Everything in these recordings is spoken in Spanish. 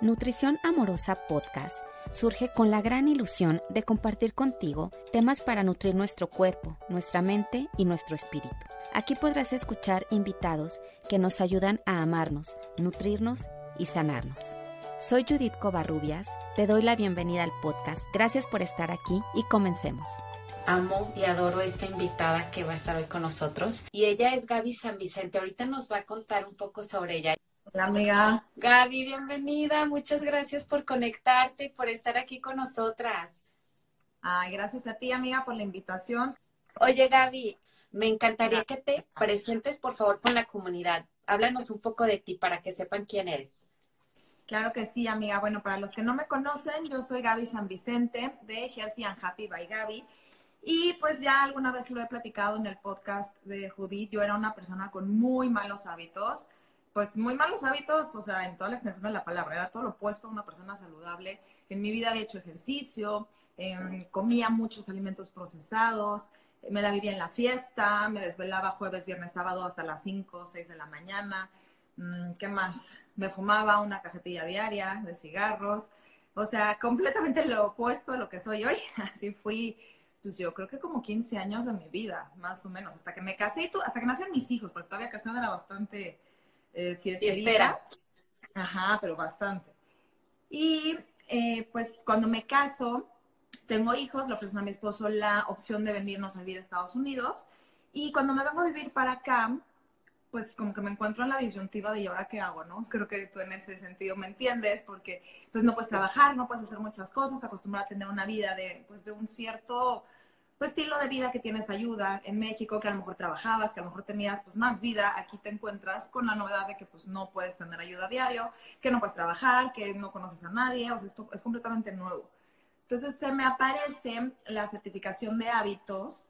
Nutrición Amorosa Podcast surge con la gran ilusión de compartir contigo temas para nutrir nuestro cuerpo, nuestra mente y nuestro espíritu. Aquí podrás escuchar invitados que nos ayudan a amarnos, nutrirnos y sanarnos. Soy Judith Covarrubias, te doy la bienvenida al podcast. Gracias por estar aquí y comencemos. Amo y adoro esta invitada que va a estar hoy con nosotros. Y ella es Gaby San Vicente. Ahorita nos va a contar un poco sobre ella. Hola, amiga. Gaby, bienvenida. Muchas gracias por conectarte y por estar aquí con nosotras. Ay, gracias a ti, amiga, por la invitación. Oye, Gaby, me encantaría que te presentes, por favor, con la comunidad. Háblanos un poco de ti para que sepan quién eres. Claro que sí, amiga. Bueno, para los que no me conocen, yo soy Gaby San Vicente de Healthy and Happy by Gaby. Y pues ya alguna vez lo he platicado en el podcast de Judith. Yo era una persona con muy malos hábitos pues muy malos hábitos, o sea, en toda la extensión de la palabra, era todo lo opuesto a una persona saludable. En mi vida había hecho ejercicio, em, comía muchos alimentos procesados, me la vivía en la fiesta, me desvelaba jueves, viernes, sábado hasta las 5, 6 de la mañana. Mm, ¿Qué más? Me fumaba una cajetilla diaria de cigarros. O sea, completamente lo opuesto a lo que soy hoy. Así fui, pues yo creo que como 15 años de mi vida, más o menos, hasta que me casé y hasta que nacieron mis hijos, porque todavía casada era bastante eh, fiesterita. Ajá, pero bastante. Y eh, pues cuando me caso, tengo hijos, le ofrecen a mi esposo la opción de venirnos a vivir a Estados Unidos. Y cuando me vengo a vivir para acá, pues como que me encuentro en la disyuntiva de ¿y ahora qué hago, no? Creo que tú en ese sentido me entiendes, porque pues no puedes trabajar, no puedes hacer muchas cosas, acostumbrada a tener una vida de, pues, de un cierto pues, estilo de vida que tienes ayuda en México, que a lo mejor trabajabas, que a lo mejor tenías pues más vida, aquí te encuentras con la novedad de que pues no puedes tener ayuda a diario, que no puedes trabajar, que no conoces a nadie, o sea, esto es completamente nuevo. Entonces se me aparece la certificación de hábitos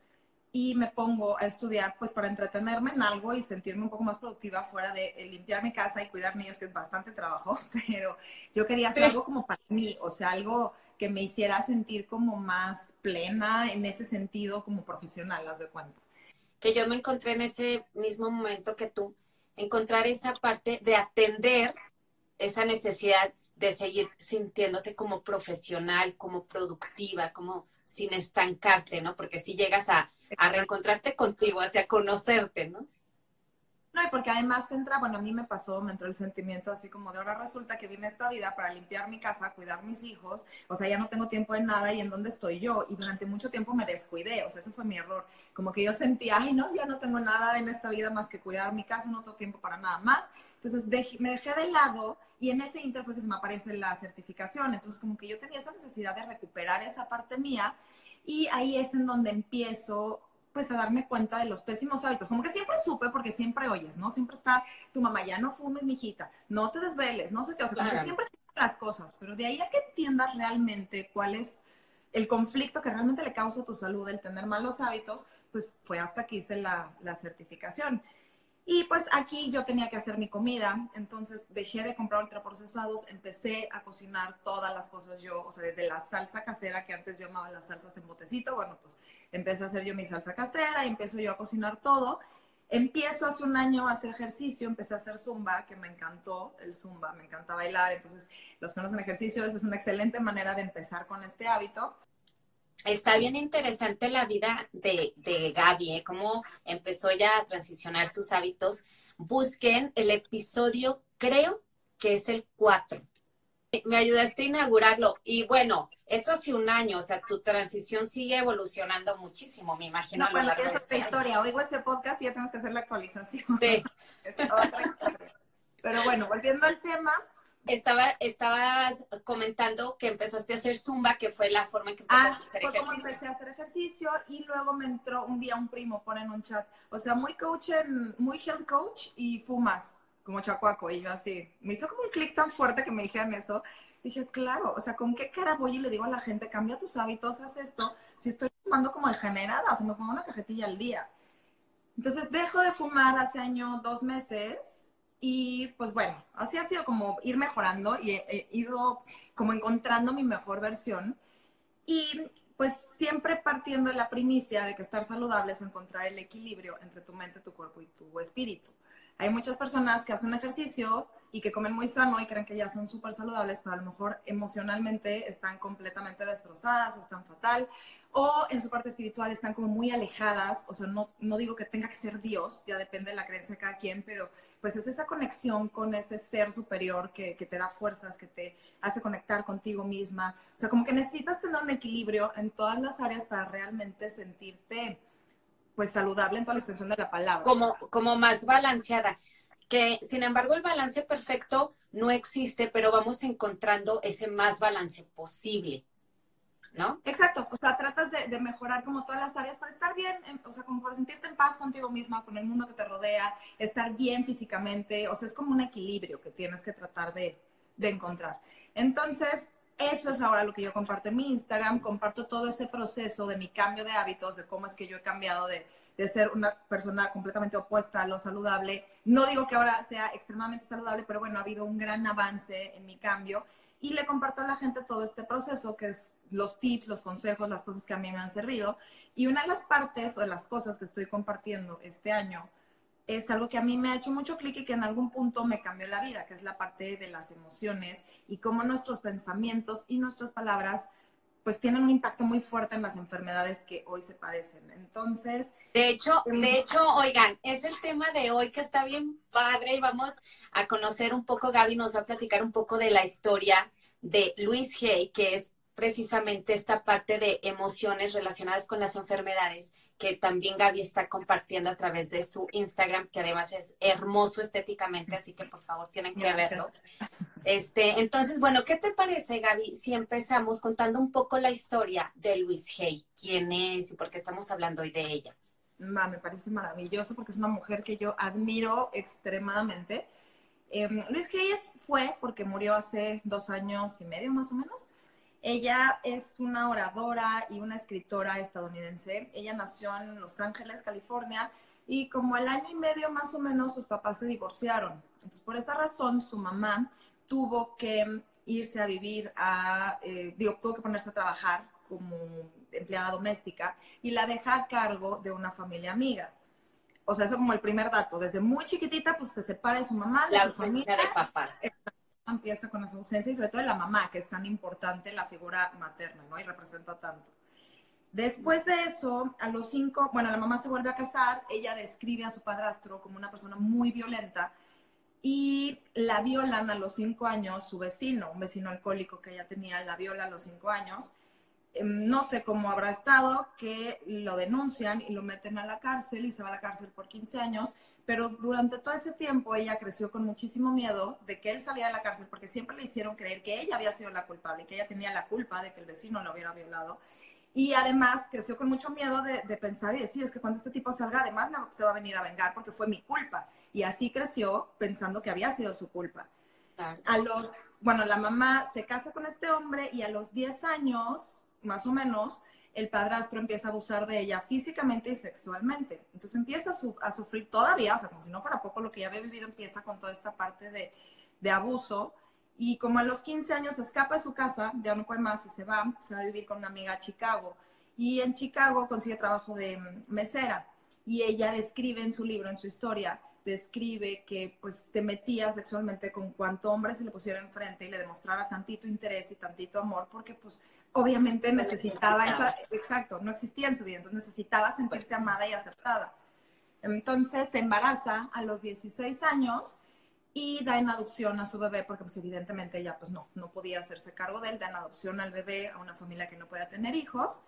y me pongo a estudiar pues para entretenerme en algo y sentirme un poco más productiva fuera de limpiar mi casa y cuidar niños, que es bastante trabajo, pero yo quería hacer algo como para mí, o sea, algo que me hiciera sentir como más plena en ese sentido como profesional, haz de cuenta. Que yo me encontré en ese mismo momento que tú, encontrar esa parte de atender esa necesidad de seguir sintiéndote como profesional, como productiva, como sin estancarte, ¿no? Porque si llegas a, a reencontrarte contigo, hacia conocerte, ¿no? Y porque además te entra, bueno, a mí me pasó, me entró el sentimiento así como de ahora resulta que viene esta vida para limpiar mi casa, cuidar mis hijos, o sea, ya no tengo tiempo en nada y en dónde estoy yo. Y durante mucho tiempo me descuidé, o sea, ese fue mi error. Como que yo sentía, ay, no, ya no tengo nada en esta vida más que cuidar mi casa, no tengo tiempo para nada más. Entonces me dejé de lado y en ese inter fue que se me aparece la certificación. Entonces, como que yo tenía esa necesidad de recuperar esa parte mía y ahí es en donde empiezo pues a darme cuenta de los pésimos hábitos. Como que siempre supe, porque siempre oyes, ¿no? Siempre está tu mamá, ya no fumes, mijita, no te desveles, no sé qué, o sea, como que siempre las cosas, pero de ahí a que entiendas realmente cuál es el conflicto que realmente le causa a tu salud el tener malos hábitos, pues fue hasta que hice la, la certificación. Y pues aquí yo tenía que hacer mi comida, entonces dejé de comprar ultraprocesados, empecé a cocinar todas las cosas yo, o sea, desde la salsa casera, que antes yo amaba las salsas en botecito, bueno, pues empecé a hacer yo mi salsa casera y empiezo yo a cocinar todo. Empiezo hace un año a hacer ejercicio, empecé a hacer zumba, que me encantó el zumba, me encanta bailar, entonces los que no ejercicio, eso es una excelente manera de empezar con este hábito. Está bien interesante la vida de, de Gaby, ¿eh? cómo empezó ya a transicionar sus hábitos. Busquen el episodio, creo que es el 4. Me ayudaste a inaugurarlo. Y bueno, eso hace un año, o sea, tu transición sigue evolucionando muchísimo, me imagino. No, bueno, es otra historia. Oigo ese podcast y ya tenemos que hacer la actualización. Sí. Pero bueno, volviendo al tema, estaba, estabas comentando que empezaste a hacer zumba, que fue la forma en que empezaste ah, a hacer ejercicio. Como empecé a hacer ejercicio y luego me entró un día un primo, pone en un chat, o sea, muy coach, en, muy health coach y fumas, como chacuaco, y yo así, me hizo como un clic tan fuerte que me dijeran eso. Dije, claro, o sea, ¿con qué cara voy y le digo a la gente, cambia tus hábitos, haz esto, si estoy fumando como degenerada, o sea, me pongo una cajetilla al día. Entonces dejo de fumar hace año, dos meses, y pues bueno, así ha sido como ir mejorando y he, ido como encontrando mi mejor versión. Y pues siempre partiendo de la primicia de que estar saludable es encontrar el equilibrio entre tu mente, tu cuerpo y tu espíritu. Hay muchas personas que hacen ejercicio y que comen muy sano y creen que ya son súper saludables, pero a lo mejor emocionalmente están completamente destrozadas o están fatal, o en su parte espiritual están como muy alejadas, o sea, no, no digo que tenga que ser Dios, ya depende de la creencia de cada quien, pero pues es esa conexión con ese ser superior que, que te da fuerzas, que te hace conectar contigo misma, o sea, como que necesitas tener un equilibrio en todas las áreas para realmente sentirte pues saludable en toda la extensión de la palabra. Como, como más balanceada que sin embargo el balance perfecto no existe, pero vamos encontrando ese más balance posible. ¿No? Exacto, o sea, tratas de, mejorar como todas las áreas para estar bien, o sea, como para sentirte en paz contigo misma, con el mundo que te rodea, estar bien físicamente, o sea, es como un equilibrio que tienes que tratar de, de encontrar. Entonces, eso es ahora lo que yo comparto en mi Instagram, comparto todo ese proceso de mi cambio de hábitos, de cómo es que yo he cambiado de, de ser una persona completamente opuesta a lo saludable. No digo que ahora sea extremadamente saludable, pero bueno, ha habido un gran avance en mi cambio y le comparto a la gente todo este proceso, que es los tips, los consejos, las cosas que a mí me han servido. Y una de las partes o de las cosas que estoy compartiendo este año es algo que a mí me ha hecho mucho clic y que en algún punto me cambió la vida, que es la parte de las emociones y cómo nuestros pensamientos y nuestras palabras pues tienen un impacto muy fuerte en las enfermedades que hoy se padecen. Entonces, de hecho, em, de hecho, oigan, es el tema de hoy que está bien padre y vamos a conocer un poco, Gaby nos va a platicar un poco de la historia de Luis Hay, que es precisamente esta parte de emociones relacionadas con las enfermedades que también Gaby está compartiendo a través de su Instagram, que además es hermoso estéticamente, así que por favor tienen que verlo. Este, entonces, bueno, ¿qué te parece, Gaby, si empezamos contando un poco la historia de Luis Hay? ¿Quién es y por qué estamos hablando hoy de ella? me parece maravilloso porque es una mujer que yo admiro extremadamente. Em, Luis Hay fue porque murió hace dos años y medio más o menos. Ella es una oradora y una escritora estadounidense. Ella nació en Los Ángeles, California, y como al año y medio más o menos sus papás se divorciaron. Entonces, por esa razón, su mamá tuvo que irse a vivir a, eh, digo, tuvo que ponerse a trabajar como empleada doméstica y la deja a cargo de una familia amiga. O sea, eso como el primer dato. Desde muy chiquitita, pues se separa de su mamá, de la su familia. de papás. Empieza con esa ausencia y sobre todo de la mamá, que es tan importante la figura materna, ¿no? Y representa tanto. Después de eso, a los cinco, bueno, la mamá se vuelve a casar, ella describe a su padrastro como una persona muy violenta y la violan a los cinco años su vecino, un vecino alcohólico que ella tenía, la viola a los cinco años. Em, no sé cómo habrá estado, que lo denuncian y lo meten a la cárcel y se va a la cárcel por 15 años, pero durante todo ese tiempo ella creció con muchísimo miedo de que él saliera de la cárcel porque siempre le hicieron creer que ella había sido la culpable, que ella tenía la culpa de que el vecino lo hubiera violado. Y además creció con mucho miedo de, pensar y decir, es que cuando este tipo salga, además se va a venir a vengar porque fue mi culpa. Y así creció pensando que había sido su culpa. A los, bueno, la mamá se casa con este hombre y a los 10 años, más o menos, el padrastro empieza a abusar de ella físicamente y sexualmente. Entonces empieza a, sufrir todavía, o sea, como si no fuera poco lo que ya había vivido, empieza con toda esta parte de, de abuso y como a los 15 años escapa de su casa, ya no puede más y se va, se va a vivir con una amiga a Chicago. Y en Chicago consigue trabajo de mm, mesera. Y ella describe en su libro, en su historia, describe que pues se metía sexualmente con cuanto hombre se le pusiera enfrente y le demostrara tantito interés y tantito amor, porque pues obviamente necesitaba, esa, exacto, no existía en su vida, entonces necesitaba sentirse amada y aceptada. Entonces se embaraza a los 16 años y da en adopción a su bebé porque pues evidentemente ella pues no, no podía hacerse cargo de él, da en adopción al bebé a una familia que no pueda tener hijos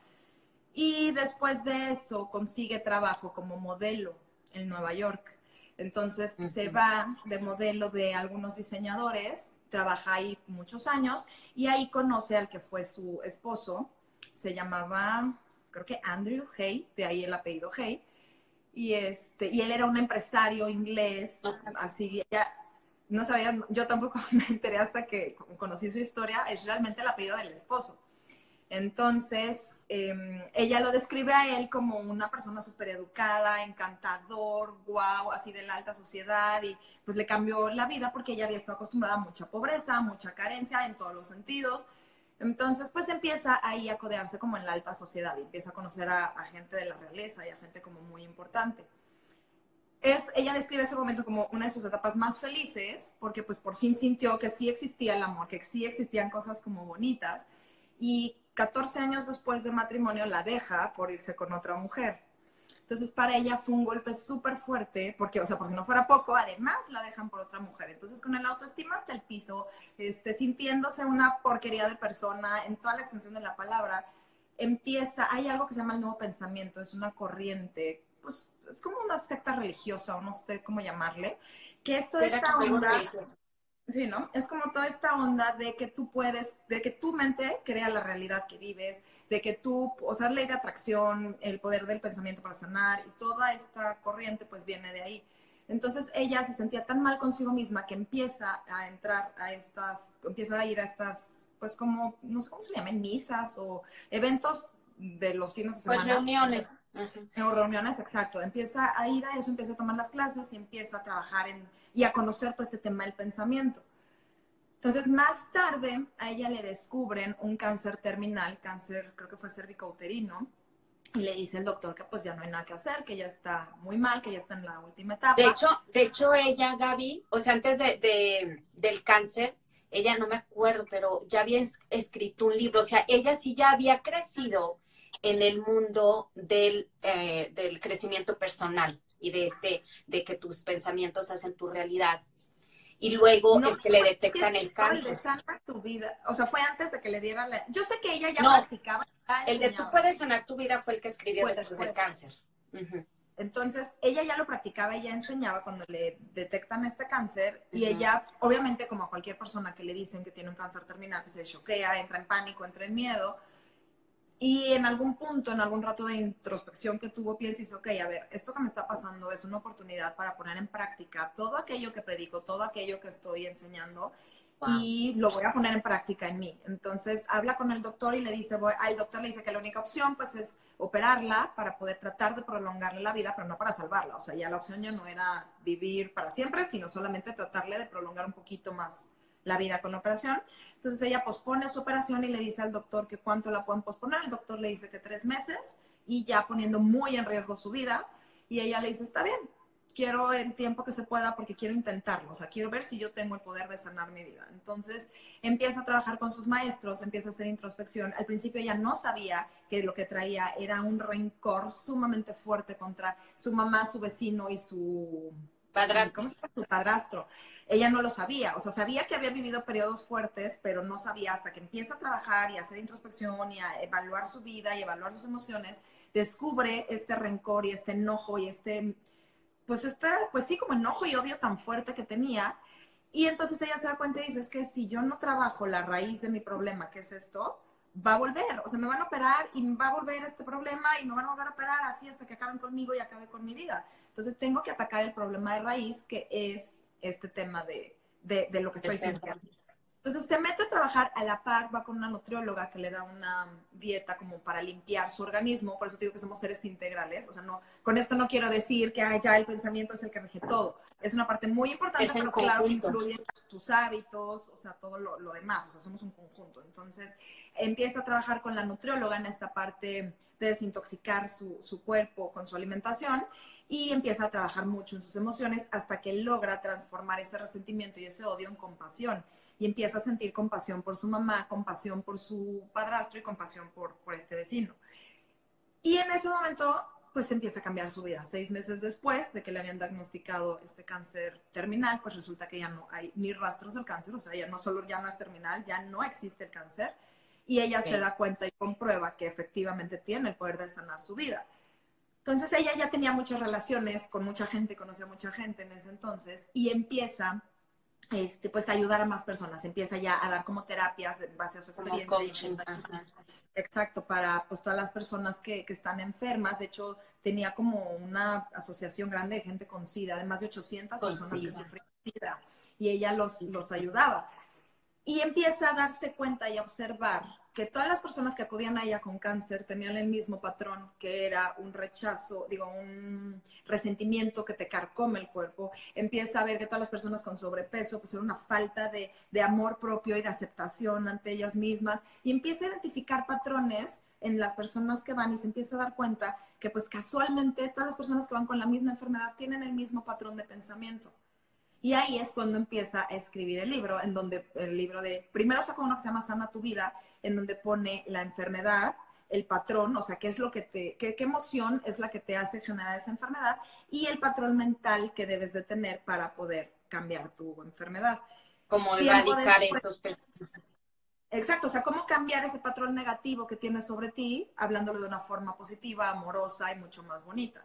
y después de eso consigue trabajo como modelo en Nueva York. Entonces se va de modelo de algunos diseñadores, trabaja ahí muchos años y ahí conoce al que fue su esposo, se llamaba, creo que Andrew Hay, de ahí el apellido Hay, y, este, y él era un empresario inglés, así, ya, no sabía, yo tampoco me enteré hasta que conocí su historia, es realmente el apellido del esposo. Entonces, em, ella lo describe a él como una persona súper educada, encantador, guau, así de la alta sociedad, y pues le cambió la vida porque ella había estado acostumbrada a mucha pobreza, mucha carencia en todos los sentidos. Entonces, pues empieza ahí a codearse como en la alta sociedad y empieza a conocer a, a gente de la realeza y a gente como muy importante. es, ella describe ese momento como una de sus etapas más felices, porque pues por fin sintió que sí existía el amor, que sí existían cosas como bonitas, y 14 años después de matrimonio la deja por irse con otra mujer. Entonces, para ella fue un golpe súper fuerte, porque, o sea, por si no fuera poco, además la dejan por otra mujer. Entonces, con el autoestima hasta el piso, este, sintiéndose una porquería de persona en toda la extensión de la palabra, empieza, hay algo que se llama el nuevo pensamiento, es una corriente, pues es como una secta religiosa, o no sé cómo llamarle, que esto onda, Sí, ¿no? Es como toda esta onda de que tú puedes, de que tu mente crea la realidad que vives, de que tú, o sea, ley de atracción, el poder del pensamiento para sanar y toda esta corriente pues viene de ahí. Entonces ella se sentía tan mal consigo misma que empieza a entrar a estas, empieza a ir a estas, pues como, no sé cómo se llaman, misas o eventos de los fines de pues, semana. Pues reuniones. O reuniones, exacto. Empieza a ir a eso, empieza a tomar las clases y empieza a trabajar en y a conocer todo este tema del pensamiento. Entonces, más tarde a ella le descubren un cáncer terminal, cáncer creo que fue cervicouterino, y le dice el doctor que pues ya no hay nada que hacer, que ya está muy mal, que ya está en la última etapa. De hecho, de hecho ella, Gaby, o sea, antes de, del cáncer, ella no me acuerdo, pero ya había escrito un libro, o sea, ella sí ya había crecido en el mundo del, eh, del crecimiento personal y de este, de que tus pensamientos hacen tu realidad. Y luego es que le detectan el cáncer. sanar tu vida. O sea, fue antes de que le dieran la... Yo sé que ella ya practicaba. el de tú puedes sanar tu vida fue el que escribió después del cáncer. Entonces, ella ya lo practicaba, ella enseñaba cuando le detectan este cáncer y ella, obviamente, como a cualquier persona que le dicen que tiene un cáncer terminal, pues se choquea, entra en pánico, entra en miedo y en algún punto, en algún rato de introspección que tuvo, piensas, ok, a ver, esto que me está pasando es una oportunidad para poner en práctica todo aquello que predico, todo aquello que estoy enseñando y lo voy a poner en práctica en mí. Entonces habla con el doctor y le dice, voy, al doctor le dice que la única opción pues es operarla para poder tratar de prolongarle la vida, pero no para salvarla. O sea, ya la opción ya no era vivir para siempre, sino solamente tratarle de prolongar un poquito más la vida con la operación. Entonces ella pospone su operación y le dice al doctor que cuánto la pueden posponer. El doctor le dice que tres meses y ya poniendo muy en riesgo su vida. Y ella le dice, está bien, quiero el tiempo que se pueda porque quiero intentarlo, o sea, quiero ver si yo tengo el poder de sanar mi vida. Entonces empieza a trabajar con sus maestros, empieza a hacer introspección. Al principio ella no sabía que lo que traía era un rencor sumamente fuerte contra su mamá, su vecino y su padrastro. ¿Cómo se llama? Su padrastro. Ella no lo sabía, o sea, sabía que había vivido periodos fuertes, pero no sabía hasta que empieza a trabajar y a hacer introspección y a evaluar su vida y evaluar sus emociones, descubre este rencor y este enojo y este, pues este, pues sí, como enojo y odio tan fuerte que tenía. Y entonces ella se da cuenta y dice, es que si yo no trabajo la raíz de mi problema, que es esto, va a volver, o sea, me van a operar y va a volver este problema y me van a volver a operar así hasta que acaben conmigo y acabe con mi vida. Entonces tengo que atacar el problema de raíz, que es este tema de, de, lo que estoy sintiendo. Entonces se mete a trabajar a la par, va con una nutrióloga que le da una dieta como para limpiar su organismo, por eso digo que somos seres integrales, o sea, no, con esto no quiero decir que ya el pensamiento es el que rige todo, es una parte muy importante, pero claro que influye tus hábitos, o sea, todo lo, lo, demás, o sea, somos un conjunto. Entonces empieza a trabajar con la nutrióloga en esta parte de desintoxicar su, su cuerpo con su alimentación y empieza a trabajar mucho en sus emociones hasta que logra transformar ese resentimiento y ese odio en compasión y empieza a sentir compasión por su mamá, compasión por su padrastro y compasión por, por este vecino. Y en ese momento, pues empieza a cambiar su vida. Seis meses después de que le habían diagnosticado este cáncer terminal, pues resulta que ya no hay ni rastros del cáncer, o sea, ya no solo ya no es terminal, ya no existe el cáncer. Y ella se da cuenta y comprueba que efectivamente tiene el poder de sanar su vida. Entonces ella ya tenía muchas relaciones con mucha gente, conocía a mucha gente en ese entonces y empieza este, pues a ayudar a más personas, empieza ya a dar como terapias en base a su experiencia. exacto, para pues todas las personas que, que, están enfermas. De hecho, tenía como una asociación grande de gente con SIDA, de más de 800 personas que sufrían SIDA y ella los, los ayudaba. Y empieza a darse cuenta y a observar que todas las personas que acudían a ella con cáncer tenían el mismo patrón, que era un rechazo, digo, un resentimiento que te carcome el cuerpo. Empieza a ver que todas las personas con sobrepeso, pues era una falta de, de amor propio y de aceptación ante ellas mismas. Y empieza a identificar patrones en las personas que van y se empieza a dar cuenta que pues casualmente todas las personas que van con la misma enfermedad tienen el mismo patrón de pensamiento. Y ahí es cuando empieza a escribir el libro, en donde el libro de, primero saca uno que se llama Sana tu vida, en donde pone la enfermedad, el patrón, o sea, qué es lo que te, qué, qué emoción es la que te hace generar esa enfermedad y el patrón mental que debes de tener para poder cambiar tu enfermedad. Como erradicar esos Exacto, o sea, cómo cambiar ese patrón negativo que tienes sobre ti, hablándolo de una forma positiva, amorosa y mucho más bonita.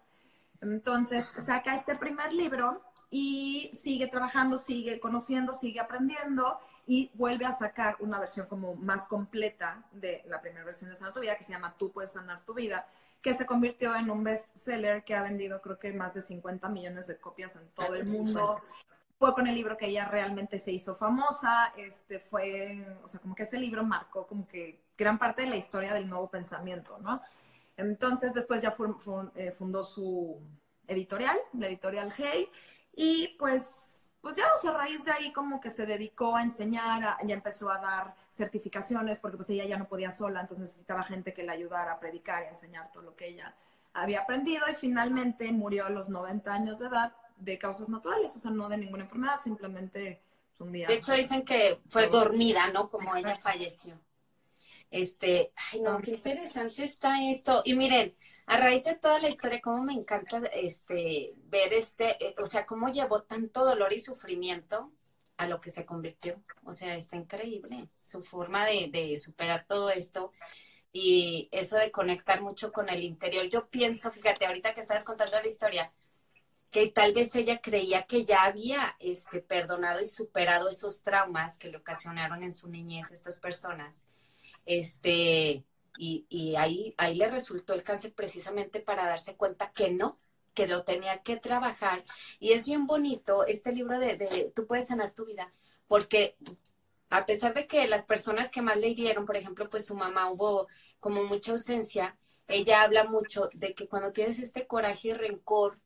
Entonces, saca este primer libro y sigue trabajando, sigue conociendo, sigue aprendiendo y vuelve a sacar una versión como más completa de la primera versión de Sanar tu Vida, que se llama Tú puedes sanar tu vida, que se convirtió en un bestseller que ha vendido creo que más de 50 millones de copias en todo el mundo. Fue con el libro que ella realmente se hizo famosa, este fue, o sea, como que ese libro marcó como que gran parte de la historia del nuevo pensamiento, ¿no? Entonces después ya eh, fundó su editorial, la editorial Hey, y pues, pues ya, o sea, a raíz de ahí como que se dedicó a enseñar, ya empezó a dar certificaciones, porque pues ella ya no podía sola, entonces necesitaba gente que la ayudara a predicar y a enseñar todo lo que ella había aprendido y finalmente murió a los 90 años de edad de causas naturales, o sea, no de ninguna enfermedad, simplemente pues, un día. De hecho dicen que fue dormida, ¿no? Como ella falleció. Este, ay no, qué interesante está esto. Y miren, a raíz de toda la historia, cómo me encanta este ver este, eh, o sea, cómo llevó tanto dolor y sufrimiento a lo que se convirtió. O sea, está increíble su forma de, de superar todo esto y eso de conectar mucho con el interior. Yo pienso, fíjate, ahorita que estabas contando la historia, que tal vez ella creía que ya había este, perdonado y superado esos traumas que le ocasionaron en su niñez estas personas. Este, y, ahí, ahí le resultó el cáncer precisamente para darse cuenta que no, que lo tenía que trabajar. Y es bien bonito este libro de, Tú puedes sanar tu vida, porque a pesar de que las personas que más le por ejemplo, pues su mamá hubo como mucha ausencia, ella habla mucho de que cuando tienes este coraje y rencor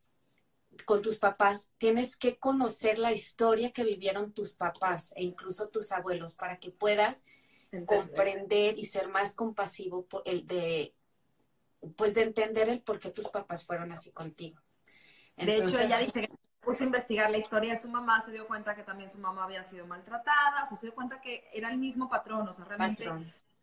con tus papás, tienes que conocer la historia que vivieron tus papás e incluso tus abuelos para que puedas comprender y ser más compasivo por el de pues de entender el por qué tus papás fueron así contigo. de hecho, ella dice que puso a investigar la historia de su mamá, se dio cuenta que también su mamá había sido maltratada, o sea, se dio cuenta que era el mismo patrón, o sea, realmente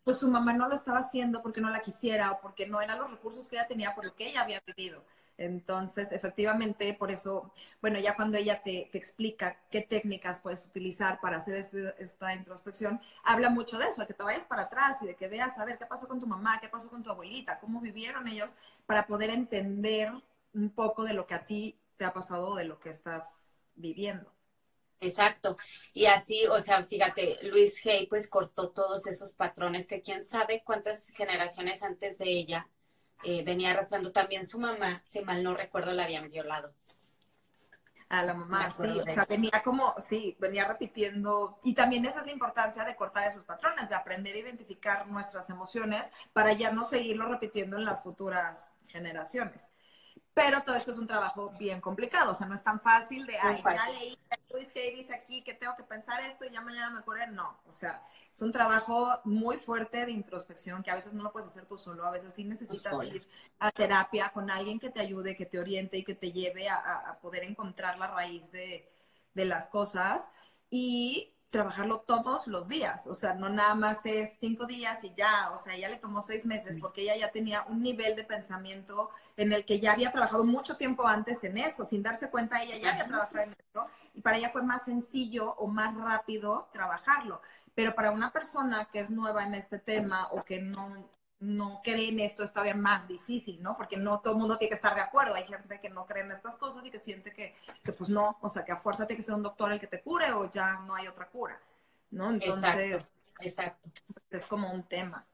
pues su mamá no lo estaba haciendo porque no la quisiera o porque no eran los recursos que ella tenía por lo que ella había vivido. Entonces, efectivamente, por eso, bueno, ya cuando ella te, explica qué técnicas puedes utilizar para hacer este, esta introspección, habla mucho de eso, de que te vayas para atrás y de que veas a ver qué pasó con tu mamá, qué pasó con tu abuelita, cómo vivieron ellos, para poder entender un poco de lo que a ti te ha pasado de lo que estás viviendo. Exacto. Y así, o sea, fíjate, Luis Hay pues cortó todos esos patrones que quién sabe cuántas generaciones antes de ella eh, venía arrastrando también su mamá, si mal no recuerdo, la habían violado. A la mamá, sí, o sea, venía como, sí, venía repitiendo, y también esa es la importancia de cortar esos patrones, de aprender a identificar nuestras emociones para ya no seguirlo repitiendo en las futuras generaciones. Pero todo esto es un trabajo bien complicado, o sea, no es tan fácil de, ay, ya leí Luis Hay dice aquí que tengo que pensar esto y ya mañana me ocurre. No, o sea, es un trabajo muy fuerte de introspección que a veces no lo puedes hacer tú solo, a veces sí necesitas ir a terapia con alguien que te ayude, que te oriente y que te lleve a, a poder encontrar la raíz de, de las cosas. Y trabajarlo todos los días, o sea, no nada más es cinco días y ya, o sea, ella le tomó seis meses porque ella ya tenía un nivel de pensamiento en el que ya había trabajado mucho tiempo antes en eso, sin darse cuenta ella ya había trabajado en eso y para ella fue más sencillo o más rápido trabajarlo, pero para una persona que es nueva en este tema o que no no creen esto es todavía más difícil, ¿no? Porque no todo el mundo tiene que estar de acuerdo. Hay gente que no cree en estas cosas y que siente que, que pues no, o sea, que a fuerza tiene que ser un doctor el que te cure o ya no hay otra cura, ¿no? Entonces, exacto, exacto. es como un tema.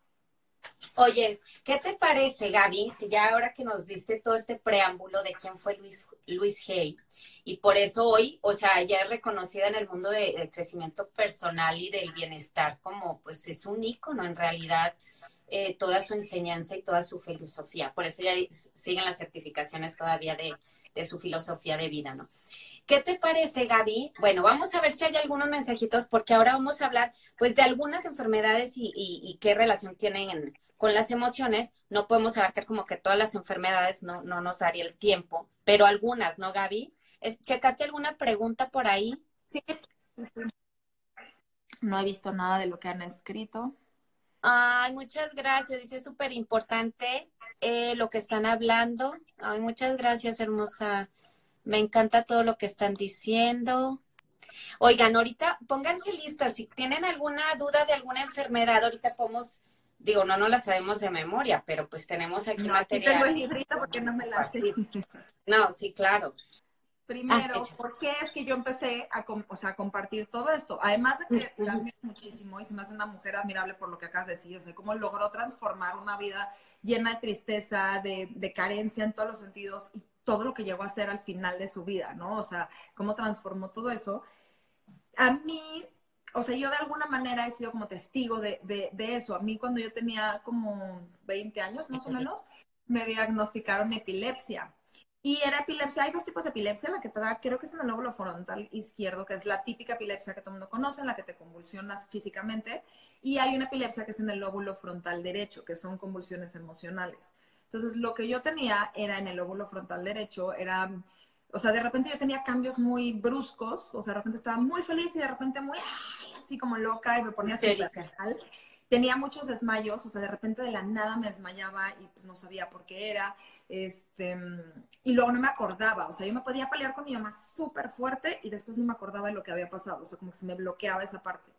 Oye, ¿qué te parece, Gaby? Si ya ahora que nos diste todo este preámbulo de quién fue Luis, Luis Hay, y por eso hoy, o sea, ya es reconocida en el mundo del crecimiento personal y del bienestar como, pues, es un ícono en realidad, eh, toda su enseñanza y toda su filosofía. Por eso ya siguen las certificaciones todavía de, de su filosofía de vida, ¿no? ¿Qué te parece, Gaby? Bueno, vamos a ver si hay algunos mensajitos, porque ahora vamos a hablar, pues, de algunas enfermedades y, y qué relación tienen con las emociones. No podemos abarcar como que todas las enfermedades, no, no nos daría el tiempo, pero algunas, ¿no, Gaby? ¿Checaste alguna pregunta por ahí? Sí. No he visto nada de lo que han escrito. Ay, muchas gracias. Dice súper importante eh, lo que están hablando. Ay, muchas gracias, hermosa. Me encanta todo lo que están diciendo. Oigan, ahorita pónganse listas. Si tienen alguna duda de alguna enfermedad, ahorita podemos, digo, no, no la sabemos de memoria, pero pues tenemos aquí no, material. Aquí tengo el librito porque no me la sé. No, sí, claro. Primero, ah, ¿por qué es que yo empecé a, o sea, a compartir todo esto? Además de que la admiro muchísimo y se me hace una mujer admirable por lo que acabas de decir, o sea, cómo logró transformar una vida llena de tristeza, de, de carencia en todos los sentidos y todo lo que llegó a ser al final de su vida, ¿no? O sea, cómo transformó todo eso. A mí, o sea, yo de alguna manera he sido como testigo de, de, eso. A mí cuando yo tenía como 20 años más o menos, me diagnosticaron epilepsia. Y era epilepsia, hay dos tipos de epilepsia, la que te da, creo que es en el lóbulo frontal izquierdo, que es la típica epilepsia que todo el mundo conoce, en la que te convulsionas físicamente, y hay una epilepsia que es en el lóbulo frontal derecho, que son convulsiones emocionales. Entonces, lo que yo tenía era en el lóbulo frontal derecho, era, o sea, de repente yo tenía cambios muy bruscos, o sea, de repente estaba muy feliz y de repente muy, así como loca y me ponía así Tenía muchos desmayos, o sea, de repente de la nada me desmayaba y no sabía por qué era. Este, y luego no me acordaba, o sea, yo me podía pelear con mi mamá súper fuerte y después no me acordaba de lo que había pasado, o sea, como que se me bloqueaba esa parte.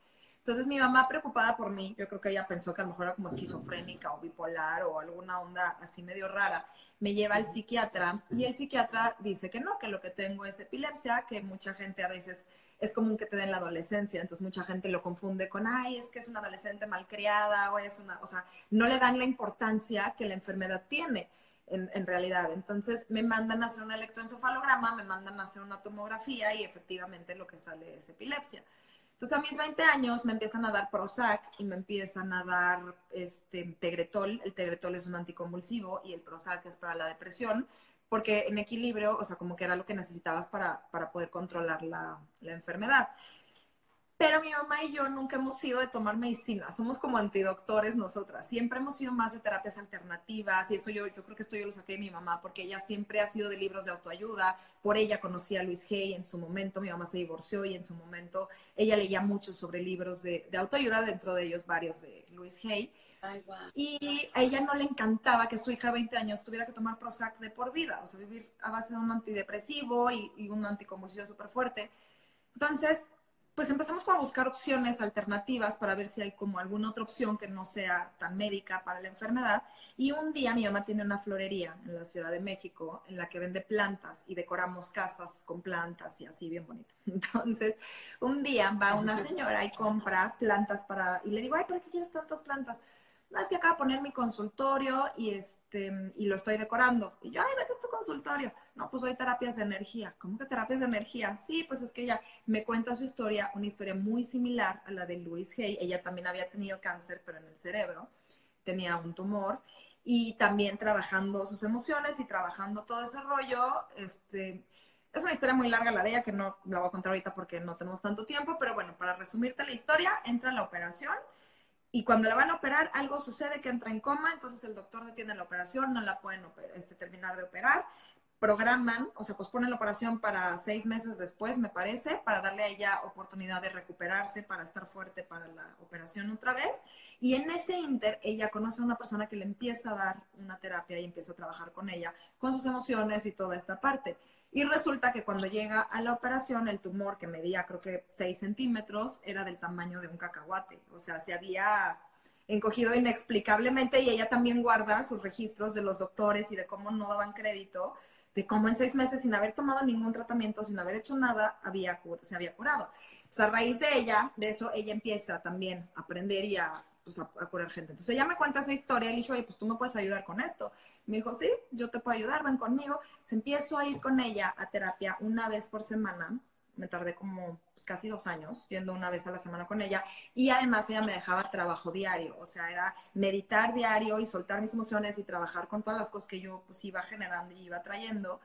Entonces mi mamá preocupada por mí, yo creo que ella pensó que a lo mejor era como esquizofrénica o bipolar o alguna onda así medio rara, me lleva al psiquiatra y el psiquiatra dice que no, que lo que tengo es epilepsia, que mucha gente a veces es común que te den la adolescencia, entonces mucha gente lo confunde con, ay, es que es una adolescente malcriada o es una, o sea, no le dan la importancia que la enfermedad tiene en, en realidad. Entonces me mandan a hacer un electroencefalograma, me mandan a hacer una tomografía y efectivamente lo que sale es epilepsia. Entonces a mis 20 años me empiezan a dar Prozac y me empiezan a dar este, Tegretol. El Tegretol es un anticonvulsivo y el Prozac es para la depresión, porque en equilibrio, o sea, como que era lo que necesitabas para, para poder controlar la, la enfermedad. Pero mi mamá y yo nunca hemos sido de tomar medicina, somos como antidoctores nosotras, siempre hemos sido más de terapias alternativas y eso yo, yo creo que esto yo lo saqué de mi mamá porque ella siempre ha sido de libros de autoayuda, por ella conocí a Luis Hay en su momento, mi mamá se divorció y en su momento ella leía mucho sobre libros de, de autoayuda, dentro de ellos varios de Luis Hay. Y a ella no le encantaba que su hija de 20 años tuviera que tomar Prozac de por vida, o sea, vivir a base de un antidepresivo y, y un anticonvulsivo súper fuerte. Entonces, pues empezamos a buscar opciones alternativas para ver si hay como alguna otra opción que no sea tan médica para la enfermedad. Y un día mi mamá tiene una florería en la Ciudad de México en la que vende plantas y decoramos casas con plantas y así bien bonito. Entonces, un día va una señora y compra plantas para, y le digo, ay, ¿para qué quieres tantas plantas? Es que acaba de poner mi consultorio y, este, y lo estoy decorando. Y yo, ay, ¿de qué es tu consultorio? No, pues hoy terapias de energía. ¿Cómo que terapias de energía? Sí, pues es que ella me cuenta su historia, una historia muy similar a la de Louise Hay. Ella también había tenido cáncer, pero en el cerebro. Tenía un tumor. Y también trabajando sus emociones y trabajando todo ese rollo, este, es una historia muy larga la de ella que no la voy a contar ahorita porque no tenemos tanto tiempo, pero bueno, para resumirte la historia, entra la operación y cuando la van a operar, algo sucede que entra en coma, entonces el doctor detiene la operación, no la pueden este, terminar de operar. Programan, o sea, posponen la operación para seis meses después, me parece, para darle a ella oportunidad de recuperarse, para estar fuerte para la operación otra vez. Y en ese inter, ella conoce a una persona que le empieza a dar una terapia y empieza a trabajar con ella, con sus emociones y toda esta parte. Y resulta que cuando llega a la operación, el tumor que medía creo que 6 centímetros era del tamaño de un cacahuate. O sea, se había encogido inexplicablemente y ella también guarda sus registros de los doctores y de cómo no daban crédito, de cómo en seis meses sin haber tomado ningún tratamiento, sin haber hecho nada, había, se había curado. A raíz de ella, de eso, ella empieza también a aprender y a pues, a, curar gente. Entonces ella me cuenta esa historia y le dije, oye, pues tú me puedes ayudar con esto. Me dijo, sí, yo te puedo ayudar, ven conmigo. Se empiezo a ir con ella a terapia una vez por semana. Me tardé como pues, casi dos años yendo una vez a la semana con ella. Y además ella me dejaba trabajo diario. O sea, era meditar diario y soltar mis emociones y trabajar con todas las cosas que yo pues iba generando y iba trayendo.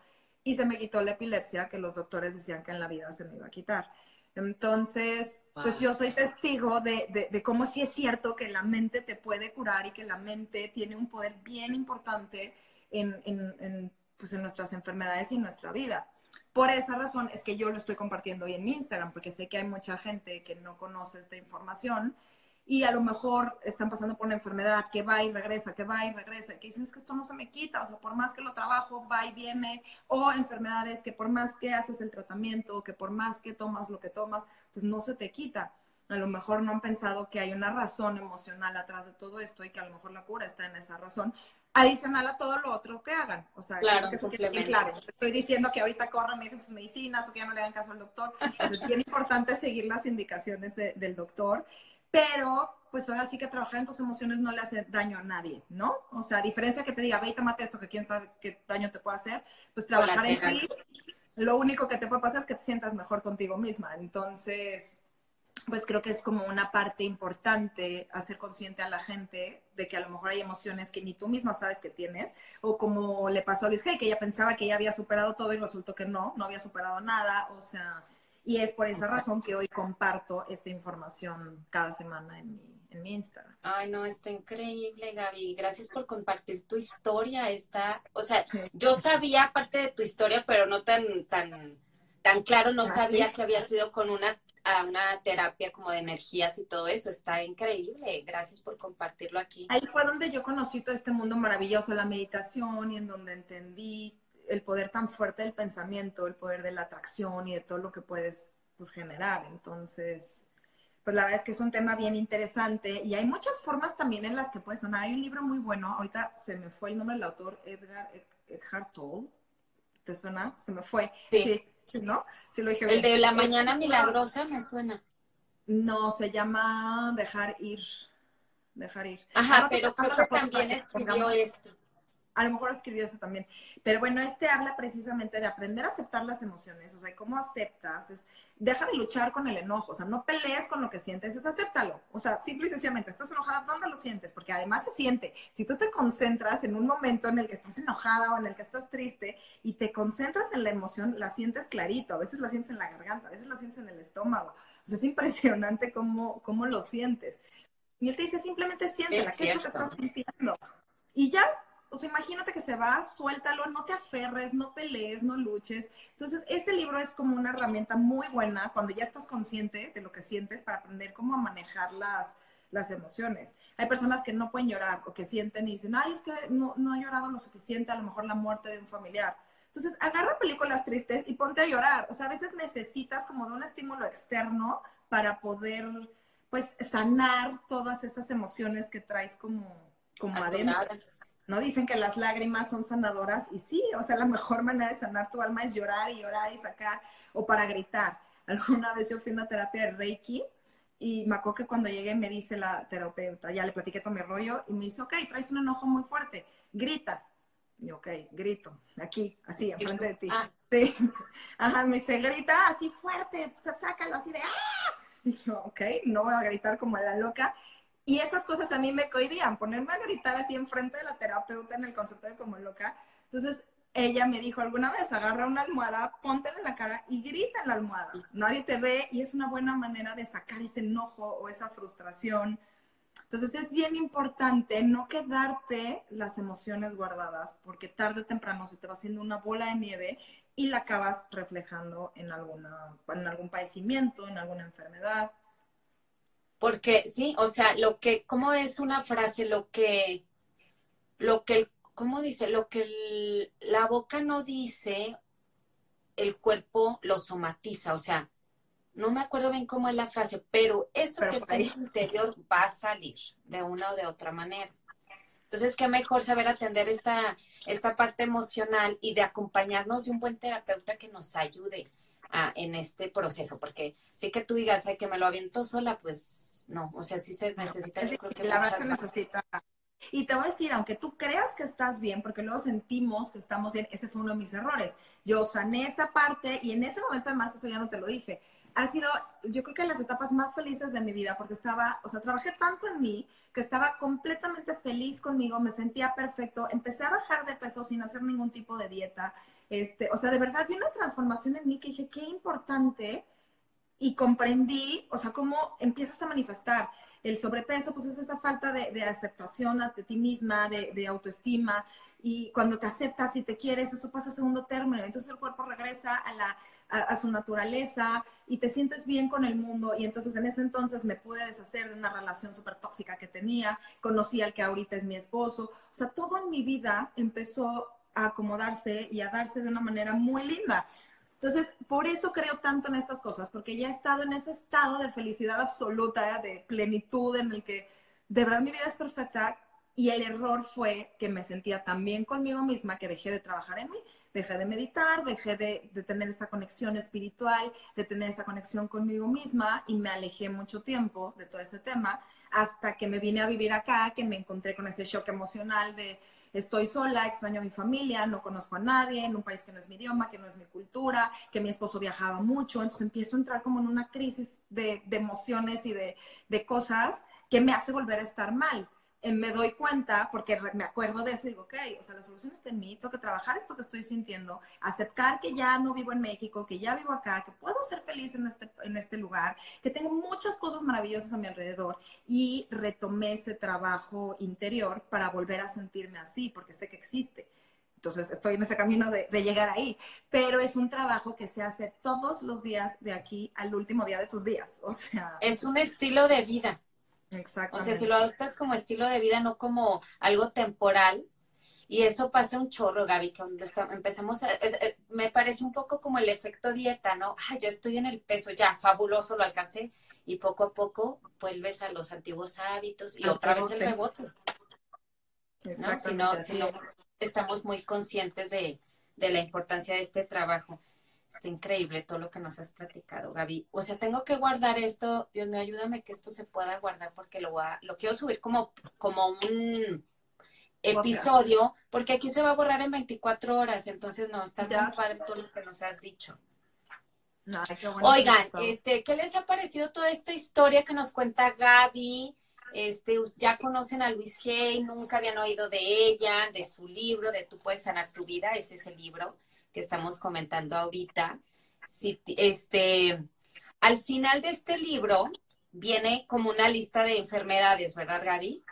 Y se me quitó la epilepsia que los doctores decían que en la vida se me iba a quitar. Entonces, pues yo soy testigo de, de, cómo sí es cierto que la mente te puede curar y que la mente tiene un poder bien importante en, en, en, pues en nuestras enfermedades y en nuestra vida. Por esa razón es que yo lo estoy compartiendo hoy en Instagram, porque sé que hay mucha gente que no conoce esta información y a lo mejor están pasando por una enfermedad que va y regresa, que va y regresa, que dicen es que esto no se me quita, o sea, por más que lo trabajo, va y viene, o enfermedades que por más que haces el tratamiento, que por más que tomas lo que tomas, pues no se te quita. A lo mejor no han pensado que hay una razón emocional atrás de todo esto y que a lo mejor la cura está en esa razón, adicional a todo lo otro que hagan. O sea, claro, que eso claro. Estoy diciendo que ahorita corran dejen sus medicinas o que ya no le hagan caso al doctor. Entonces, es bien importante seguir las indicaciones del doctor pero pues ahora sí que trabajar en tus emociones no le hace daño a nadie, ¿no? O sea, a diferencia que te diga, ve y tómate esto, que quién sabe qué daño te puede hacer, pues trabajar en ti, lo único que te puede pasar es que te sientas mejor contigo misma. Entonces, pues creo que es como una parte importante hacer consciente a la gente de que a lo mejor hay emociones que ni tú misma sabes que tienes, o como le pasó a Luis Hey, que ella pensaba que ya había superado todo y resultó que no, no había superado nada, o sea, y es por esa razón que hoy comparto esta información cada semana en mi, en mi Instagram. Ay, no, está increíble, Gaby. Gracias por compartir tu historia. Está, o sea, yo sabía parte de tu historia, pero no tan, tan, tan claro, no sabía que había sido con una, una terapia como de energías y todo eso. Está increíble. Gracias por compartirlo aquí. Ahí fue donde yo conocí todo este mundo maravilloso, la meditación, y en donde entendí el poder tan fuerte del pensamiento, el poder de la atracción y de todo lo que puedes pues, generar. Entonces, pues la verdad es que es un tema bien interesante y hay muchas formas también en las que puedes sanar. Hay un libro muy bueno, ahorita se me fue el nombre del autor, Edgar Eckhart Tolle. ¿Te suena? Se me fue. Sí. sí ¿No? Sí lo dije El de la mañana milagrosa me suena. No, se llama Dejar ir. Dejar ir. Ajá, pero creo que también escribió esto a lo mejor escribió eso también. Pero bueno, este habla precisamente de aprender a aceptar las emociones, o sea, cómo aceptas, es, deja de luchar con el enojo, o sea, no pelees con lo que sientes, es acéptalo. O sea, simple y sencillamente, estás enojada, ¿dónde lo sientes? Porque además se siente. Si tú te concentras en un momento en el que estás enojada o en el que estás triste y te concentras en la emoción, la sientes clarito, a veces la sientes en la garganta, a veces la sientes en el estómago. O sea, es impresionante cómo, cómo lo sientes. Y él te dice, simplemente siéntela, ¿qué es lo que estás sintiendo? Y ya o sea, imagínate que se va, suéltalo, no te aferres, no pelees, no luches. Entonces, este libro es como una herramienta muy buena cuando ya estás consciente de lo que sientes para aprender cómo manejar las, las emociones. Hay personas que no pueden llorar o que sienten y dicen, ay, es que no, no he llorado lo suficiente, a lo mejor la muerte de un familiar. Entonces, agarra películas tristes y ponte a llorar. O sea, a veces necesitas como de un estímulo externo para poder, pues, sanar todas esas emociones que traes como, como adentro. ¿No? Dicen que las lágrimas son sanadoras y sí, o sea, la mejor manera de sanar tu alma es llorar y llorar y sacar o para gritar. Alguna vez yo fui a una terapia de Reiki y me acuerdo que cuando llegué me dice la terapeuta, ya le platiqué todo mi rollo y me dice, ok, traes un enojo muy fuerte, grita. Y ok, grito, aquí, así, enfrente de ti. Ah. Sí. Ajá, me dice, grita así fuerte, sácalo así de ¡ah! Y yo, ok, no voy a gritar como la loca. Y esas cosas a mí me cohibían, ponerme a gritar así enfrente de la terapeuta en el consultorio como loca. Entonces, ella me dijo alguna vez, agarra una almohada, póntela en la cara y grita en la almohada. Nadie te ve y es una buena manera de sacar ese enojo o esa frustración. Entonces es bien importante no quedarte las emociones guardadas porque tarde o temprano se te va haciendo una bola de nieve y la acabas reflejando en, alguna, en algún padecimiento, en alguna enfermedad. Porque sí, o sea, lo que, ¿cómo es una frase? Lo que, lo que, ¿cómo dice? Lo que la boca no dice, el cuerpo lo somatiza, o sea, no me acuerdo bien cómo es la frase, pero eso que está en el interior va a salir de una o de otra manera. Entonces, qué mejor saber atender esta, esta parte emocional y de acompañarnos de un buen terapeuta que nos ayude en este proceso, porque sí que tú digas, ay, que me lo aviento sola, pues no, o sea, sí se necesita, yo creo que la muchas verdad se necesita. Y te voy a decir, aunque tú creas que estás bien, porque luego sentimos que estamos bien, ese fue uno de mis errores. Yo sané esa parte y en ese momento además, eso ya no te lo dije, ha sido, yo creo que las etapas más felices de mi vida, porque estaba, o sea, trabajé tanto en mí que estaba completamente feliz conmigo, me sentía perfecto, empecé a bajar de peso sin hacer ningún tipo de dieta. Este, o sea, de verdad vi una transformación en mí que dije, qué importante y comprendí, o sea, cómo empiezas a manifestar. El sobrepeso, pues es esa falta de, aceptación a ti misma, de, de, autoestima, y cuando te aceptas y te quieres, eso pasa a segundo término. Entonces el cuerpo regresa a, la, a, a, su naturaleza y te sientes bien con el mundo. Y entonces en ese entonces me pude deshacer de una relación súper tóxica que tenía, conocí al que ahorita es mi esposo. O sea, todo en mi vida empezó a acomodarse y a darse de una manera muy linda. Entonces, por eso creo tanto en estas cosas, porque ya he estado en ese estado de felicidad absoluta, de plenitud, en el que de verdad mi vida es perfecta. Y el error fue que me sentía tan bien conmigo misma que dejé de trabajar en mí, dejé de meditar, dejé de, tener esta conexión espiritual, de tener esa conexión conmigo misma y me alejé mucho tiempo de todo ese tema hasta que me vine a vivir acá, que me encontré con ese shock emocional de estoy sola, extraño a mi familia, no conozco a nadie, en un país que no es mi idioma, que no es mi cultura, que mi esposo viajaba mucho, entonces empiezo a entrar como en una crisis de, emociones y de, de, cosas que me hace volver a estar mal. Eh, me doy cuenta, porque me acuerdo de eso, y digo, ok, o sea, la solución está en mí, tengo que trabajar esto que estoy sintiendo, aceptar que ya no vivo en México, que ya vivo acá, que puedo ser feliz en este, en este lugar, que tengo muchas cosas maravillosas a mi alrededor, y retomé ese trabajo interior para volver a sentirme así, porque sé que existe. Entonces estoy en ese camino de, de, llegar ahí, pero es un trabajo que se hace todos los días de aquí al último día de tus días. O sea, es un estilo de vida. Exactamente. O sea, si lo adoptas como estilo de vida, no como algo temporal. Y eso pasa un chorro, Gaby, que cuando empezamos a, es, eh, me parece un poco como el efecto dieta, ¿no? Ah, ya estoy en el peso, ya, fabuloso, lo alcancé. Y poco a poco vuelves a los antiguos hábitos y otra vez el rebote. ¿no? Si no, si no es. estamos muy conscientes de, de la importancia de este trabajo. Está increíble todo lo que nos has platicado, Gaby. O sea, tengo que guardar esto. Dios mío, ayúdame que esto se pueda guardar porque lo, voy a- lo quiero subir como, como un episodio, porque aquí se va a borrar en 24 horas. Entonces, no, está muy padre todo lo que nos has dicho. Ay, qué bueno que Oigan, este, ¿qué les ha parecido toda esta historia que nos cuenta Gaby? Este, ya conocen a Luis Hay, nunca habían oído de ella, de su libro, de Tú puedes sanar tu vida, ese es el libro que estamos comentando ahorita. Si, este, al final de este libro viene como una lista de enfermedades, ¿verdad, Gaby?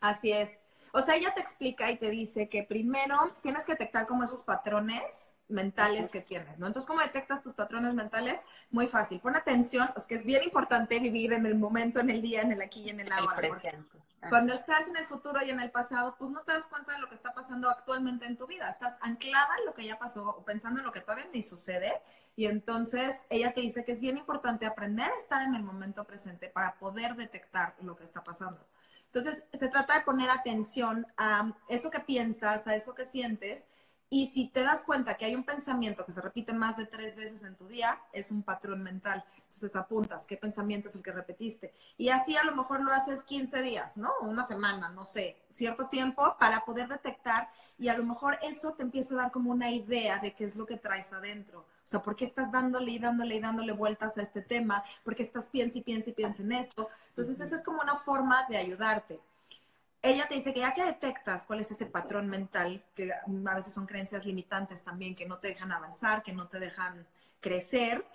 Así es. O sea, ella te explica y te dice que primero tienes que detectar como esos patrones mentales que tienes, ¿no? Entonces, ¿cómo detectas tus patrones mentales? Muy fácil. Pon atención, es que es bien importante vivir en el momento, en el día, en el aquí y en el ahora. porque. Ah. Cuando estás en el futuro y en el pasado, pues no te das cuenta de lo que está pasando actualmente en tu vida. Estás anclada en lo que ya pasó o pensando en lo que todavía ni sucede. Y entonces ella te dice que es bien importante aprender a estar en el momento presente para poder detectar lo que está pasando. Entonces, se trata de poner atención a eso que piensas, a eso que sientes. Y si te das cuenta que hay un pensamiento que se repite más de tres veces en tu día, es un patrón mental. Entonces apuntas qué pensamiento es el que repetiste. Y así a lo mejor lo haces 15 días, ¿no? Una semana, no sé, cierto tiempo para poder detectar y a lo mejor eso te empieza a dar como una idea de qué es lo que traes adentro. O sea, ¿por qué estás dándole y dándole y dándole vueltas a este tema? ¿Por qué estás piensa y piensa y piensa en esto? Entonces, esa es como una forma de ayudarte. Ella te dice que ya que detectas cuál es ese patrón mental, que a veces son creencias limitantes también, que no te dejan avanzar, que no te dejan crecer,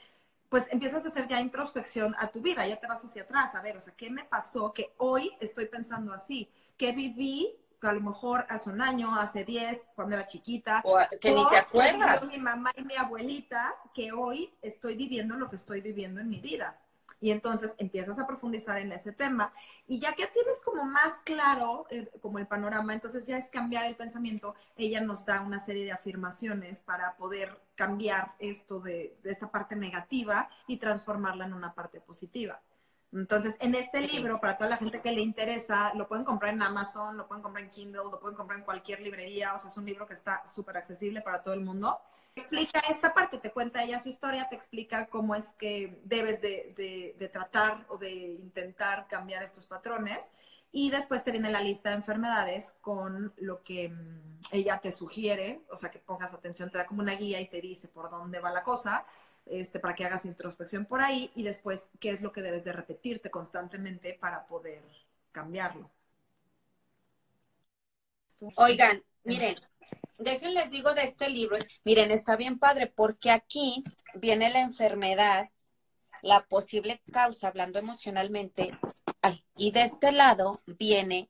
pues empiezas a hacer ya introspección a tu vida, ya te vas hacia atrás, a ver, o sea, ¿qué me pasó que hoy estoy pensando así? ¿Qué viví? Que a lo mejor hace un año, hace 10, cuando era chiquita. O que ni o te que acuerdas. Mi mamá y mi abuelita, que hoy estoy viviendo lo que estoy viviendo en mi vida. Y entonces empiezas a profundizar en ese tema y ya que tienes como más claro eh, como el panorama, entonces ya es cambiar el pensamiento. Ella nos da una serie de afirmaciones para poder cambiar esto de, de esta parte negativa y transformarla en una parte positiva. Entonces, en este libro, para toda la gente que le interesa, lo pueden comprar en Amazon, lo pueden comprar en Kindle, lo pueden comprar en cualquier librería, o sea, es un libro que está súper accesible para todo el mundo. Explica esta parte, te cuenta ella su historia, te explica cómo es que debes de, de tratar o de intentar cambiar estos patrones. Y después te viene la lista de enfermedades con lo que mm, ella te sugiere, o sea, que pongas atención, te da como una guía y te dice por dónde va la cosa, este, para que hagas introspección por ahí y después qué es lo que debes de repetirte constantemente para poder cambiarlo. Oigan, miren, déjenles digo de este libro, miren, está bien padre porque aquí viene la enfermedad, la posible causa, hablando emocionalmente, y de este lado viene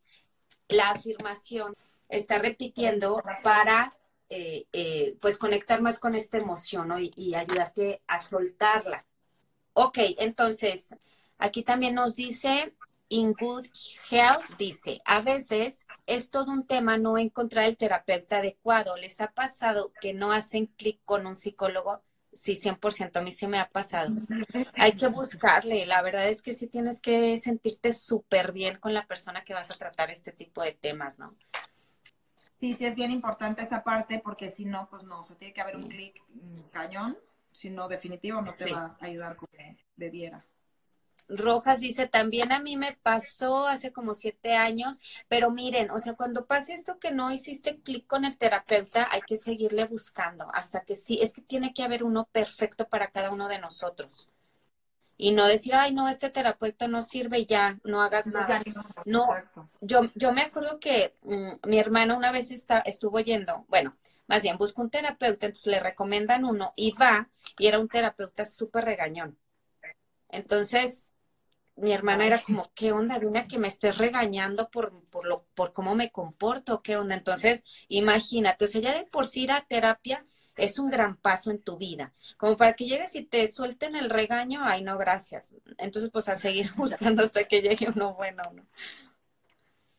la afirmación, está repitiendo para eh, eh, pues conectar más con esta emoción y, ayudarte a soltarla. Ok, entonces aquí también nos dice, In Good Health, dice, a veces es todo un tema no encontrar el terapeuta adecuado. ¿Les ha pasado que no hacen clic con un psicólogo? Sí, 100%, a mí sí me ha pasado. Hay que buscarle, la verdad es que sí tienes que sentirte súper bien con la persona que vas a tratar este tipo de temas, ¿no? Sí, sí es bien importante esa parte porque si no, pues no, o sea, tiene que haber un clic cañón, si no, definitivo no te va a ayudar como debiera. Rojas dice, también a mí me pasó hace como siete años, pero miren, o sea, cuando pasa esto que no hiciste clic con el terapeuta, hay que seguirle buscando hasta que sí, es que tiene que haber uno perfecto para cada uno de nosotros. Y no decir, ay, no, este terapeuta no sirve ya, no hagas nada. No, yo, yo me acuerdo que mm, mi hermana una vez está, estuvo yendo, bueno, más bien busca un terapeuta, entonces le recomiendan uno y va, y era un terapeuta súper regañón. Entonces, mi hermana era como, ¿qué onda, Vina, que me estés regañando por, por, lo, por cómo me comporto? ¿Qué onda? Entonces, imagínate, o sea, ya de por sí ir a terapia es un gran paso en tu vida. Como para que llegues y te suelten el regaño, ay, no, gracias. Entonces, pues a seguir buscando hasta que llegue uno bueno, ¿no?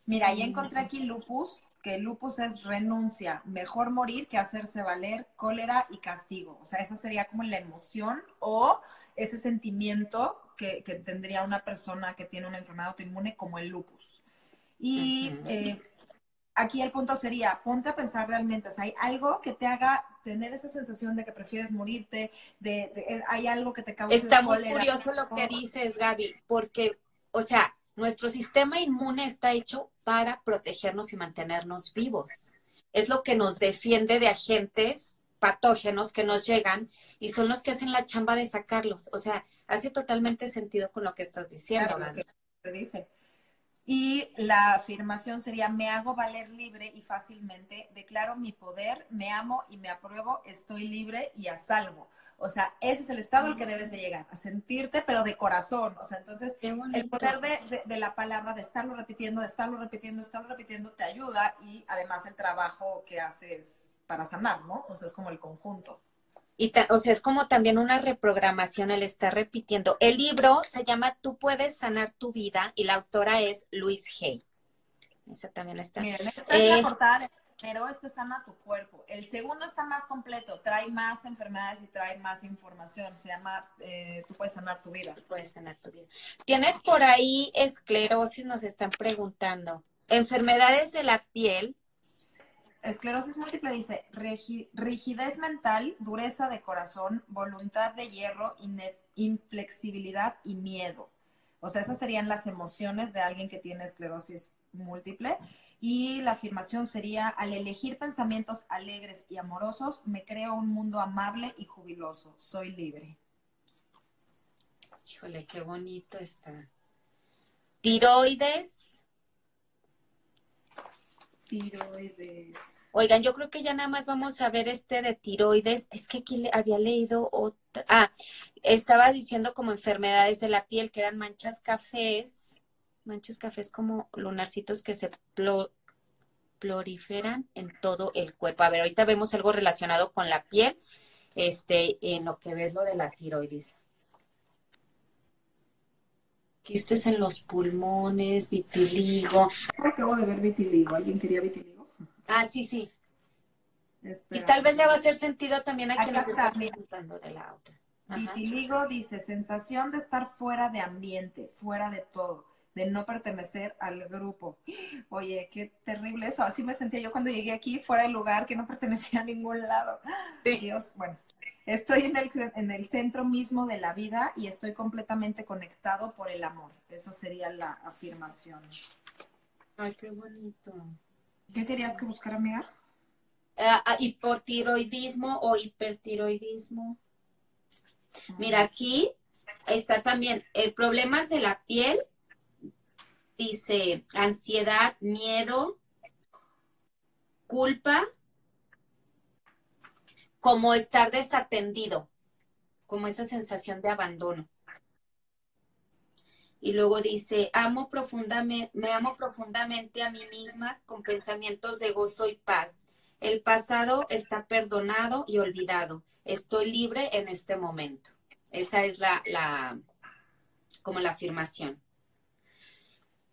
Mira, ya encontré aquí lupus, que lupus es renuncia, mejor morir que hacerse valer, cólera y castigo. O sea, esa sería como la emoción o ese sentimiento que, tendría una persona que tiene una enfermedad autoinmune como el lupus. Y eh, aquí el punto sería, ponte a pensar realmente, o sea, hay algo que te haga tener esa sensación de que prefieres morirte, de, eh, hay algo que te causa Está muy curioso lo que dices, Gaby, porque, o sea, nuestro sistema inmune está hecho para protegernos y mantenernos vivos. Es lo que nos defiende de agentes patógenos que nos llegan y son los que hacen la chamba de sacarlos. O sea, hace totalmente sentido con lo que estás diciendo. dice. Y la afirmación sería, me hago valer libre y fácilmente, declaro mi poder, me amo y me apruebo, estoy libre y a salvo. O sea, ese es el estado al que debes de llegar, a sentirte, pero de corazón. O sea, entonces, el poder de, de, la palabra, de estarlo repitiendo, de estarlo repitiendo, de estarlo repitiendo, te ayuda y además el trabajo que haces para sanar, ¿no? O sea, es como el conjunto. Y o sea, es como también una reprogramación el estar repitiendo. El libro se llama Tú puedes sanar tu vida y la autora es Luis Hay. Esa también está. Miren, esta es la eh, portada pero este sana tu cuerpo. El segundo está más completo, trae más enfermedades y trae más información. Se llama eh, Tú puedes sanar tu vida. Tú puedes sanar tu vida. Tienes por ahí esclerosis, nos están preguntando. Enfermedades de la piel, Esclerosis múltiple dice rigidez mental, dureza de corazón, voluntad de hierro, inflexibilidad y miedo. O sea, esas serían las emociones de alguien que tiene esclerosis múltiple. Y la afirmación sería, al elegir pensamientos alegres y amorosos, me creo un mundo amable y jubiloso. Soy libre. Híjole, qué bonito está. Tiroides Tiroides. Oigan, yo creo que ya nada más vamos a ver este de tiroides. Es que aquí había leído otra. Ah, estaba diciendo como enfermedades de la piel, que eran manchas cafés. Manchas cafés como lunarcitos que se proliferan en todo el cuerpo. A ver, ahorita vemos algo relacionado con la piel, este, en lo que ves lo de la tiroides quistes en los pulmones, vitiligo. Acabo de ver vitiligo. ¿Alguien quería vitiligo? Ah, sí, sí. Y tal vez le va a hacer sentido también a quien nos está preguntando de la otra. Vitiligo dice, sensación de estar fuera de ambiente, fuera de todo. de no pertenecer al grupo. Oye, qué terrible eso. Así me sentía yo cuando llegué aquí, fuera del lugar, que no pertenecía a ningún lado. Dios, bueno, estoy en el, en el centro mismo de la vida y estoy completamente conectado por el amor. Esa sería la afirmación. Ay, qué bonito. ¿Qué querías que buscara, amiga? Uh, hipotiroidismo o hipertiroidismo. Mira, aquí está también el problemas de la piel dice ansiedad, miedo, culpa, como estar desatendido, como esa sensación de abandono. Y luego dice, amo profundamente, me amo profundamente a mí misma con pensamientos de gozo y paz. El pasado está perdonado y olvidado. Estoy libre en este momento. Esa es la, la como la afirmación.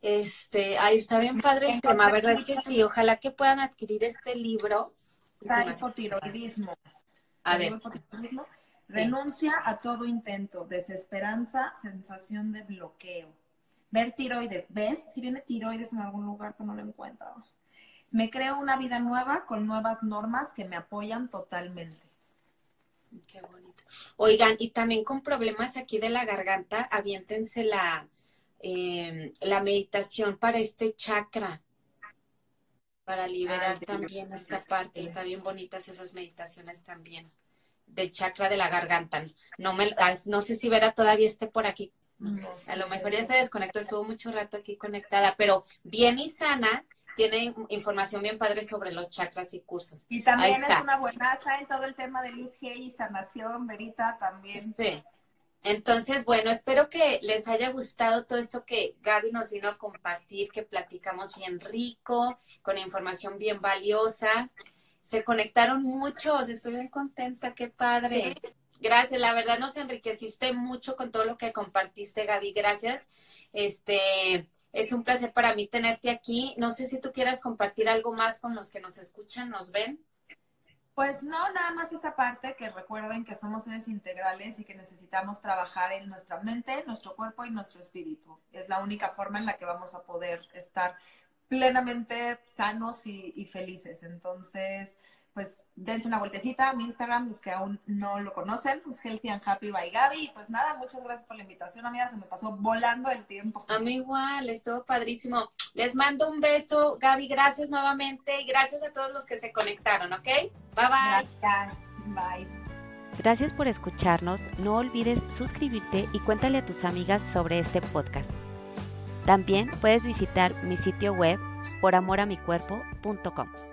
Este, ahí está bien padre el tema, ¿verdad que sí? Ojalá que puedan adquirir este libro. hipotiroidismo. A ver. Renuncia a todo intento, desesperanza, sensación de bloqueo. Ver tiroides, ¿ves? Si viene tiroides en algún lugar, pero no lo encuentro. Me creo una vida nueva con nuevas normas que me apoyan totalmente. Qué bonito. Oigan, y también con problemas aquí de la garganta, aviéntense la, Em, la meditación para este chakra, para liberar también esta parte. Está bien bonitas esas meditaciones también del chakra de la garganta. No me, ah, no sé si Vera todavía esté por aquí. a lo mejor ya se desconectó, estuvo mucho rato aquí conectada, pero bien y sana, tiene información bien padre sobre los chakras y cursos. Y también es una buenaza en todo el tema de luz G y sanación, Verita, también. Sí. Entonces, bueno, espero que les haya gustado todo esto que Gaby nos vino a compartir, que platicamos bien rico, con información bien valiosa. Se conectaron muchos, estoy bien contenta, qué padre. Gracias, la verdad nos enriqueciste mucho con todo lo que compartiste, Gaby. Gracias. Este, es un placer para mí tenerte aquí. No sé si tú quieras compartir algo más con los que nos escuchan, nos ven. Pues no, nada más esa parte que recuerden que somos seres integrales y que necesitamos trabajar en nuestra mente, nuestro cuerpo y nuestro espíritu. Es la única forma en la que vamos a poder estar plenamente sanos y, y felices. Entonces, pues dense una vueltecita a mi Instagram, los que aún no lo conocen, es Healthy and Happy by Gaby. Y pues nada, muchas gracias por la invitación, amiga, se me pasó volando el tiempo. A mí igual, estuvo padrísimo. Les mando un beso, Gaby, gracias nuevamente y gracias a todos los que se conectaron, ¿ok? Bye bye. Gracias, bye. Gracias por escucharnos, no olvides suscribirte y cuéntale a tus amigas sobre este podcast. También puedes visitar mi sitio web poramoramicuerpo.com.